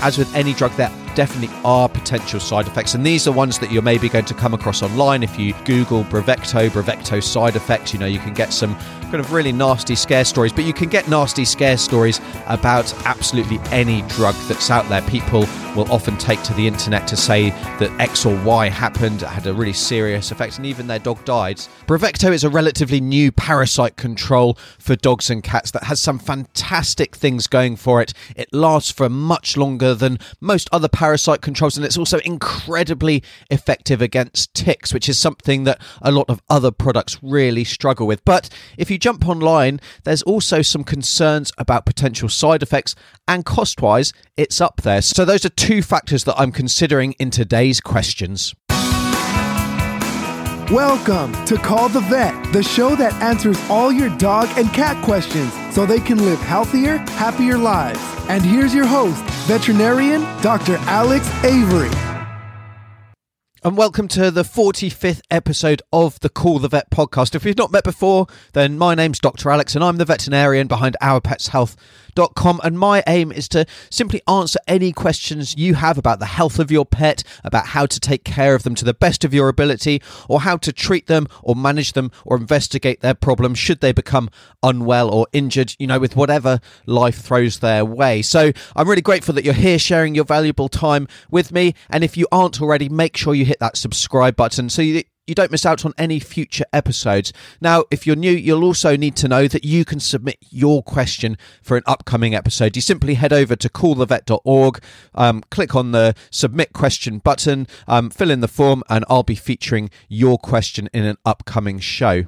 as with any drug, there definitely are potential side effects, and these are ones that you're maybe going to come across online if you Google Bravecto, Bravecto side effects. You know, you can get some kind of really nasty scare stories, but you can get nasty scare stories about absolutely any drug that's out there. People will often take to the internet to say that X or Y happened, had a really serious effect, and even their dog died. Bravecto is a relatively new parasite control for dogs and cats that has some fantastic things going for it. It lasts for much longer than most other parasite controls, and it's also incredibly effective against ticks, which is something that a lot of other products really struggle with. But if you jump online, there's also some concerns about potential side effects, and cost wise, it's up there. So, those are two factors that I'm considering in today's questions. Welcome to Call the Vet, the show that answers all your dog and cat questions so they can live healthier, happier lives. And here's your host, veterinarian Dr. Alex Avery. And welcome to the 45th episode of the Call the Vet podcast. If we've not met before, then my name's Dr. Alex and I'm the veterinarian behind ourpetshealth.com. And my aim is to simply answer any questions you have about the health of your pet, about how to take care of them to the best of your ability, or how to treat them or manage them or investigate their problems should they become unwell or injured, you know, with whatever life throws their way. So I'm really grateful that you're here sharing your valuable time with me. And if you aren't already, make sure you hit that subscribe button so you you don't miss out on any future episodes. Now, if you're new, you'll also need to know that you can submit your question for an upcoming episode. You simply head over to callthevet.org, um, click on the submit question button, um, fill in the form, and I'll be featuring your question in an upcoming show.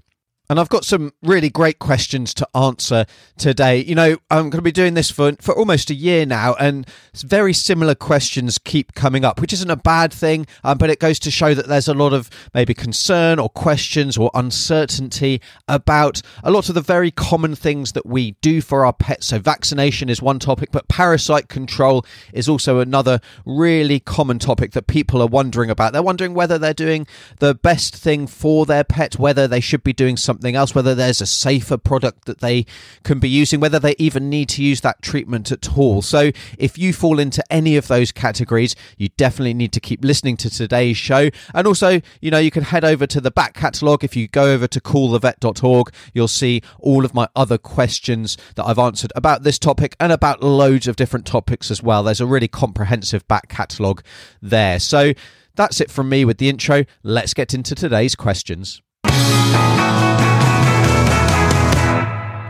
And I've got some really great questions to answer today. You know, I'm going to be doing this for, for almost a year now, and very similar questions keep coming up, which isn't a bad thing, um, but it goes to show that there's a lot of maybe concern or questions or uncertainty about a lot of the very common things that we do for our pets. So, vaccination is one topic, but parasite control is also another really common topic that people are wondering about. They're wondering whether they're doing the best thing for their pet, whether they should be doing something something else, whether there's a safer product that they can be using, whether they even need to use that treatment at all. So, if you fall into any of those categories, you definitely need to keep listening to today's show. And also, you know, you can head over to the back catalogue. If you go over to callthevet.org, you'll see all of my other questions that I've answered about this topic and about loads of different topics as well. There's a really comprehensive back catalogue there. So, that's it from me with the intro. Let's get into today's questions.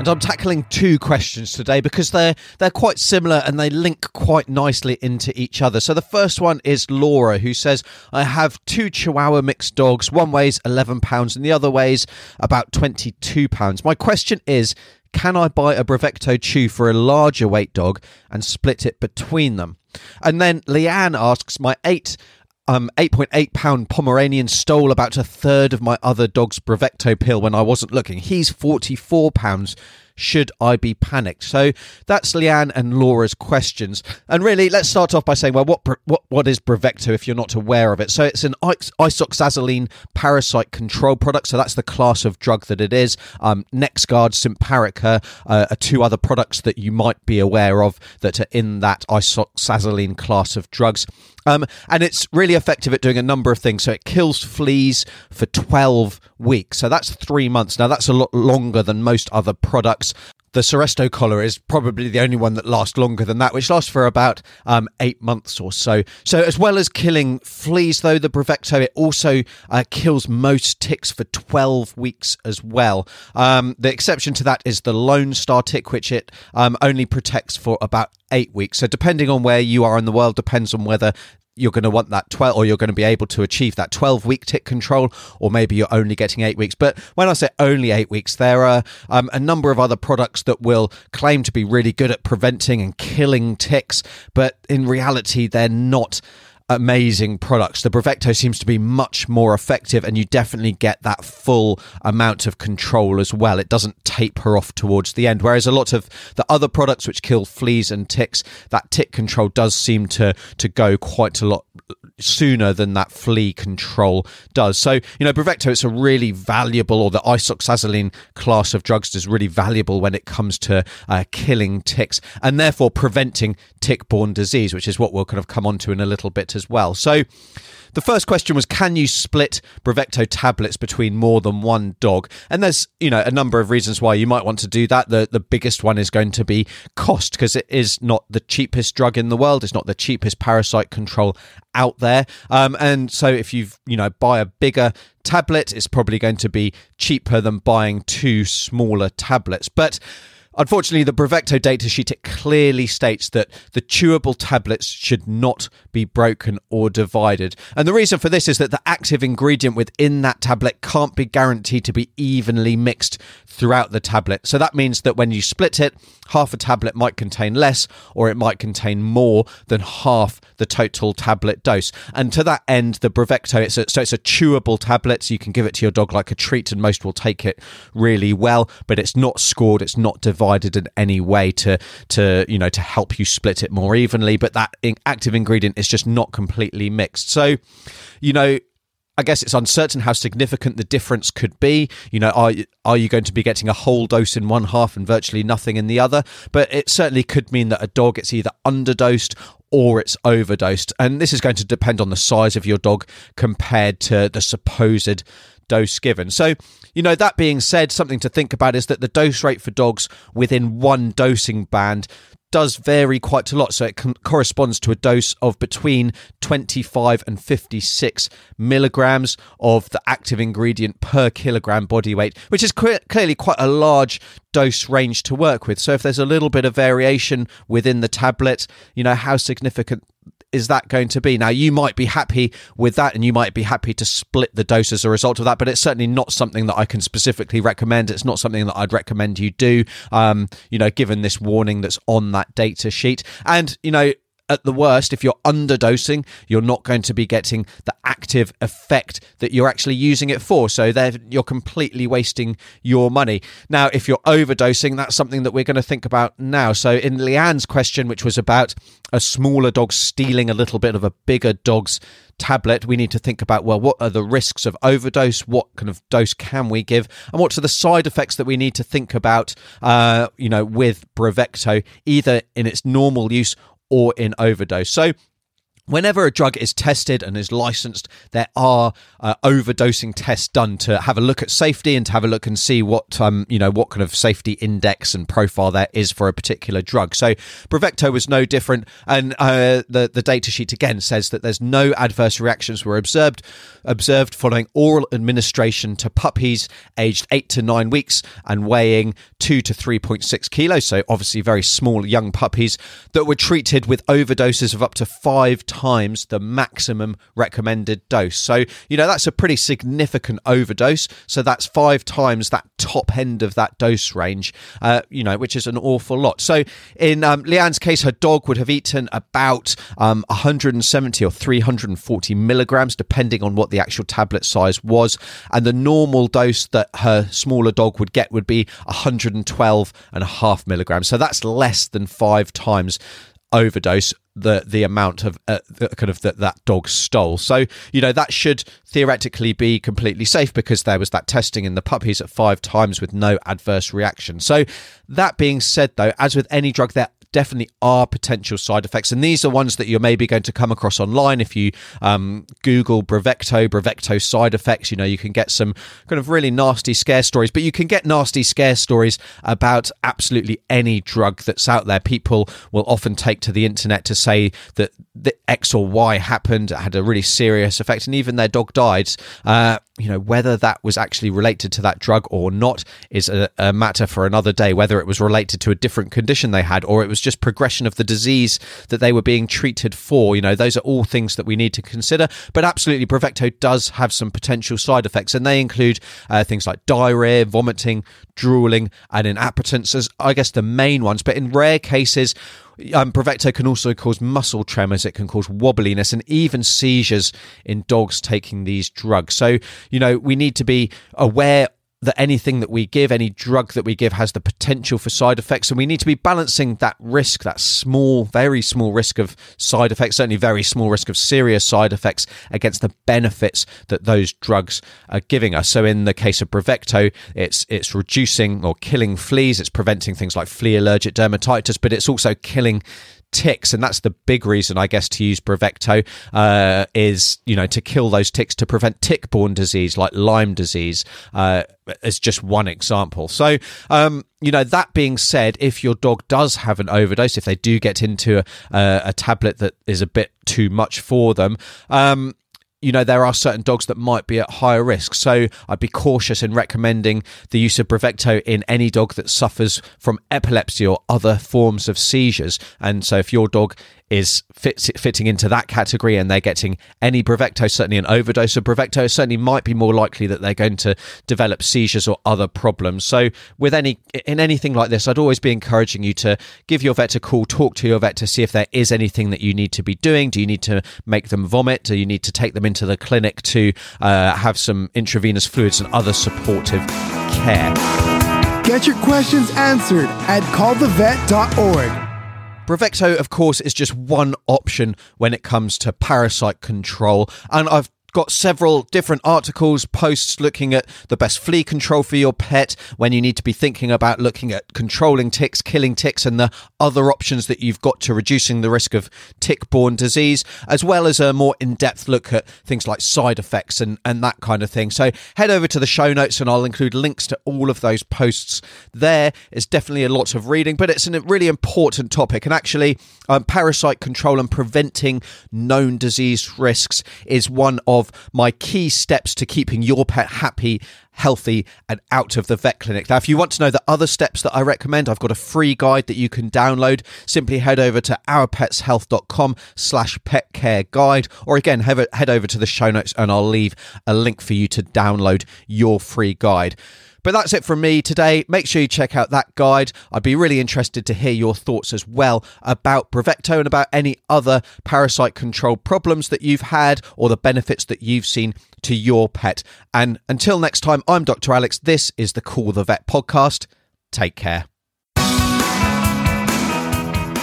And I'm tackling two questions today because they're they're quite similar and they link quite nicely into each other. So the first one is Laura who says I have two Chihuahua mixed dogs. One weighs 11 pounds and the other weighs about 22 pounds. My question is can I buy a Bravecto chew for a larger weight dog and split it between them? And then Leanne asks my 8 um, 8.8 pound Pomeranian stole about a third of my other dog's Bravecto pill when I wasn't looking. He's 44 pounds. Should I be panicked? So that's Leanne and Laura's questions. And really, let's start off by saying, well, what what what is Bravecto if you're not aware of it? So it's an isoxazoline parasite control product. So that's the class of drug that it is. Um, NexGard, Simparica uh, are two other products that you might be aware of that are in that isoxazoline class of drugs. Um, and it's really effective at doing a number of things. So it kills fleas for 12 weeks. So that's three months. Now, that's a lot longer than most other products. The Seresto collar is probably the only one that lasts longer than that, which lasts for about um, eight months or so. So, as well as killing fleas, though, the Bravecto, it also uh, kills most ticks for 12 weeks as well. Um, the exception to that is the Lone Star tick, which it um, only protects for about eight weeks. So, depending on where you are in the world, depends on whether you're going to want that 12 or you're going to be able to achieve that 12 week tick control or maybe you're only getting eight weeks but when i say only eight weeks there are um, a number of other products that will claim to be really good at preventing and killing ticks but in reality they're not amazing products. The Bravecto seems to be much more effective, and you definitely get that full amount of control as well. It doesn't taper off towards the end. Whereas a lot of the other products which kill fleas and ticks, that tick control does seem to to go quite a lot sooner than that flea control does. So, you know, Bravecto, it's a really valuable, or the isoxazoline class of drugs is really valuable when it comes to uh, killing ticks and therefore preventing tick borne disease, which is what we'll kind of come on to in a little bit as well. So, the first question was can you split Bravecto tablets between more than one dog? And there's, you know, a number of reasons why you might want to do that. The the biggest one is going to be cost because it is not the cheapest drug in the world. It's not the cheapest parasite control out there. Um, and so if you you know buy a bigger tablet, it's probably going to be cheaper than buying two smaller tablets. But Unfortunately, the Bravecto datasheet it clearly states that the chewable tablets should not be broken or divided. And the reason for this is that the active ingredient within that tablet can't be guaranteed to be evenly mixed throughout the tablet. So that means that when you split it, half a tablet might contain less or it might contain more than half the total tablet dose. And to that end, the Bravecto, it's a, so it's a chewable tablet. So you can give it to your dog like a treat and most will take it really well, but it's not scored, it's not divided provided in any way to to you know to help you split it more evenly but that active ingredient is just not completely mixed so you know I guess it's uncertain how significant the difference could be. You know, are are you going to be getting a whole dose in one half and virtually nothing in the other? But it certainly could mean that a dog it's either underdosed or it's overdosed, and this is going to depend on the size of your dog compared to the supposed dose given. So, you know, that being said, something to think about is that the dose rate for dogs within one dosing band does vary quite a lot. So it corresponds to a dose of between 25 and 56 milligrams of the active ingredient per kilogram body weight, which is clearly quite a large dose range to work with. So if there's a little bit of variation within the tablet, you know, how significant is that going to be? Now, you might be happy with that and you might be happy to split the dose as a result of that, but it's certainly not something that I can specifically recommend. It's not something that I'd recommend you do, um, you know, given this warning that's on that data sheet. And, you know, at the worst, if you're underdosing, you're not going to be getting the active effect that you're actually using it for. So you're completely wasting your money. Now, if you're overdosing, that's something that we're going to think about now. So in Leanne's question, which was about a smaller dog stealing a little bit of a bigger dog's tablet, we need to think about well, what are the risks of overdose? What kind of dose can we give? And what are the side effects that we need to think about, uh, you know, with Bravecto, either in its normal use or in overdose. So Whenever a drug is tested and is licensed, there are uh, overdosing tests done to have a look at safety and to have a look and see what um, you know what kind of safety index and profile there is for a particular drug. So Bravecto was no different, and uh, the the data sheet again says that there's no adverse reactions were observed observed following oral administration to puppies aged eight to nine weeks and weighing two to three point six kilos. So obviously very small young puppies that were treated with overdoses of up to five times times the maximum recommended dose. So, you know, that's a pretty significant overdose. So that's five times that top end of that dose range, uh, you know, which is an awful lot. So in um, Leanne's case, her dog would have eaten about um, 170 or 340 milligrams, depending on what the actual tablet size was. And the normal dose that her smaller dog would get would be 112 and a half milligrams. So that's less than five times overdose the the amount of uh, the, kind of that that dog stole. So you know that should theoretically be completely safe because there was that testing in the puppies at five times with no adverse reaction. So that being said, though, as with any drug, there definitely are potential side effects. And these are ones that you're maybe going to come across online if you um, Google Bravecto, Bravecto side effects. You know, you can get some kind of really nasty scare stories, but you can get nasty scare stories about absolutely any drug that's out there. People will often take to the internet to say that the X or Y happened, it had a really serious effect, and even their dog died. Uh, you know, whether that was actually related to that drug or not is a, a matter for another day. Whether it was related to a different condition they had or it was just progression of the disease that they were being treated for. You know, those are all things that we need to consider. But absolutely, Bravecto does have some potential side effects, and they include uh, things like diarrhea, vomiting, drooling, and inappetence as, I guess, the main ones. But in rare cases, um, Bravecto can also cause muscle tremors. It can cause wobbliness and even seizures in dogs taking these drugs. So, you know, we need to be aware that anything that we give, any drug that we give, has the potential for side effects, and we need to be balancing that risk, that small, very small risk of side effects, certainly very small risk of serious side effects, against the benefits that those drugs are giving us. So, in the case of Bravecto, it's it's reducing or killing fleas, it's preventing things like flea allergic dermatitis, but it's also killing ticks, and that's the big reason, I guess, to use Bravecto uh, is you know to kill those ticks to prevent tick-borne disease like Lyme disease. Uh, as just one example. So, um, you know, that being said, if your dog does have an overdose, if they do get into a, a tablet that is a bit too much for them, um, you know, there are certain dogs that might be at higher risk. So I'd be cautious in recommending the use of Bravecto in any dog that suffers from epilepsy or other forms of seizures. And so if your dog is fit, fitting into that category and they're getting any Bravecto, certainly an overdose of Bravecto, certainly might be more likely that they're going to develop seizures or other problems. So with any in anything like this, I'd always be encouraging you to give your vet a call, talk to your vet to see if there is anything that you need to be doing. Do you need to make them vomit? Do you need to take them into the clinic to uh, have some intravenous fluids and other supportive care? Get your questions answered at callthevet.org. Bravecto, of course, is just one option when it comes to parasite control. And I've got several different articles, posts looking at the best flea control for your pet when you need to be thinking about looking at controlling ticks, killing ticks, and the other options that you've got to reducing the risk of tick borne disease, as well as a more in depth look at things like side effects and, and that kind of thing. So head over to the show notes and I'll include links to all of those posts there. It's definitely a lot of reading, but it's a really important topic. And actually, um, parasite control and preventing known disease risks is one of of my key steps to keeping your pet happy, healthy, and out of the vet clinic. Now, if you want to know the other steps that I recommend, I've got a free guide that you can download. Simply head over to ourpetshealth.com slash pet care guide, or again, head over to the show notes and I'll leave a link for you to download your free guide. But that's it from me today. Make sure you check out that guide. I'd be really interested to hear your thoughts as well about Bravecto and about any other parasite control problems that you've had or the benefits that you've seen to your pet. And until next time, I'm Dr. Alex. This is the Call the Vet podcast. Take care.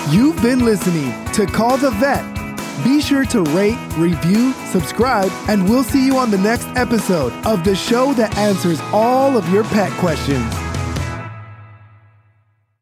You've been listening to Call the Vet be sure to rate, review, subscribe, and we'll see you on the next episode of the show that answers all of your pet questions.